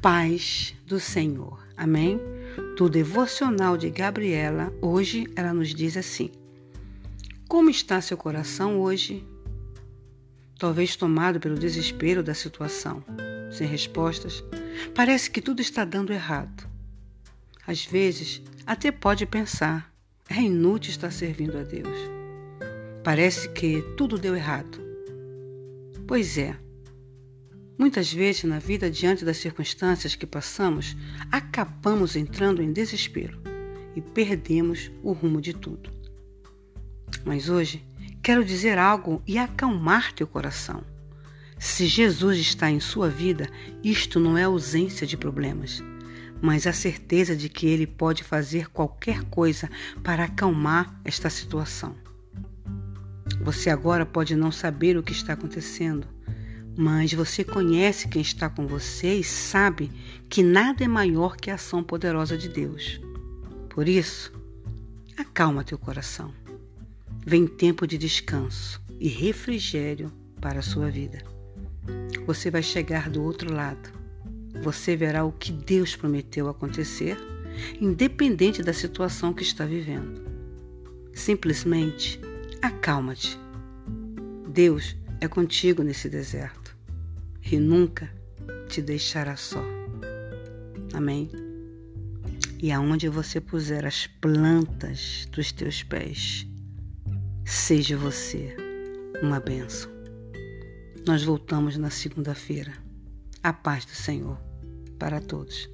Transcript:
paz do Senhor. Amém? Do devocional de Gabriela, hoje ela nos diz assim: Como está seu coração hoje? Talvez tomado pelo desespero da situação, sem respostas, parece que tudo está dando errado. Às vezes, até pode pensar: é inútil estar servindo a Deus. Parece que tudo deu errado. Pois é, Muitas vezes na vida, diante das circunstâncias que passamos, acabamos entrando em desespero e perdemos o rumo de tudo. Mas hoje quero dizer algo e acalmar teu coração. Se Jesus está em sua vida, isto não é ausência de problemas, mas a certeza de que Ele pode fazer qualquer coisa para acalmar esta situação. Você agora pode não saber o que está acontecendo, mas você conhece quem está com você e sabe que nada é maior que a ação poderosa de Deus. Por isso, acalma teu coração. Vem tempo de descanso e refrigério para a sua vida. Você vai chegar do outro lado. Você verá o que Deus prometeu acontecer, independente da situação que está vivendo. Simplesmente acalma-te. Deus é contigo nesse deserto e nunca te deixará só. Amém? E aonde você puser as plantas dos teus pés, seja você uma bênção. Nós voltamos na segunda-feira. A paz do Senhor para todos.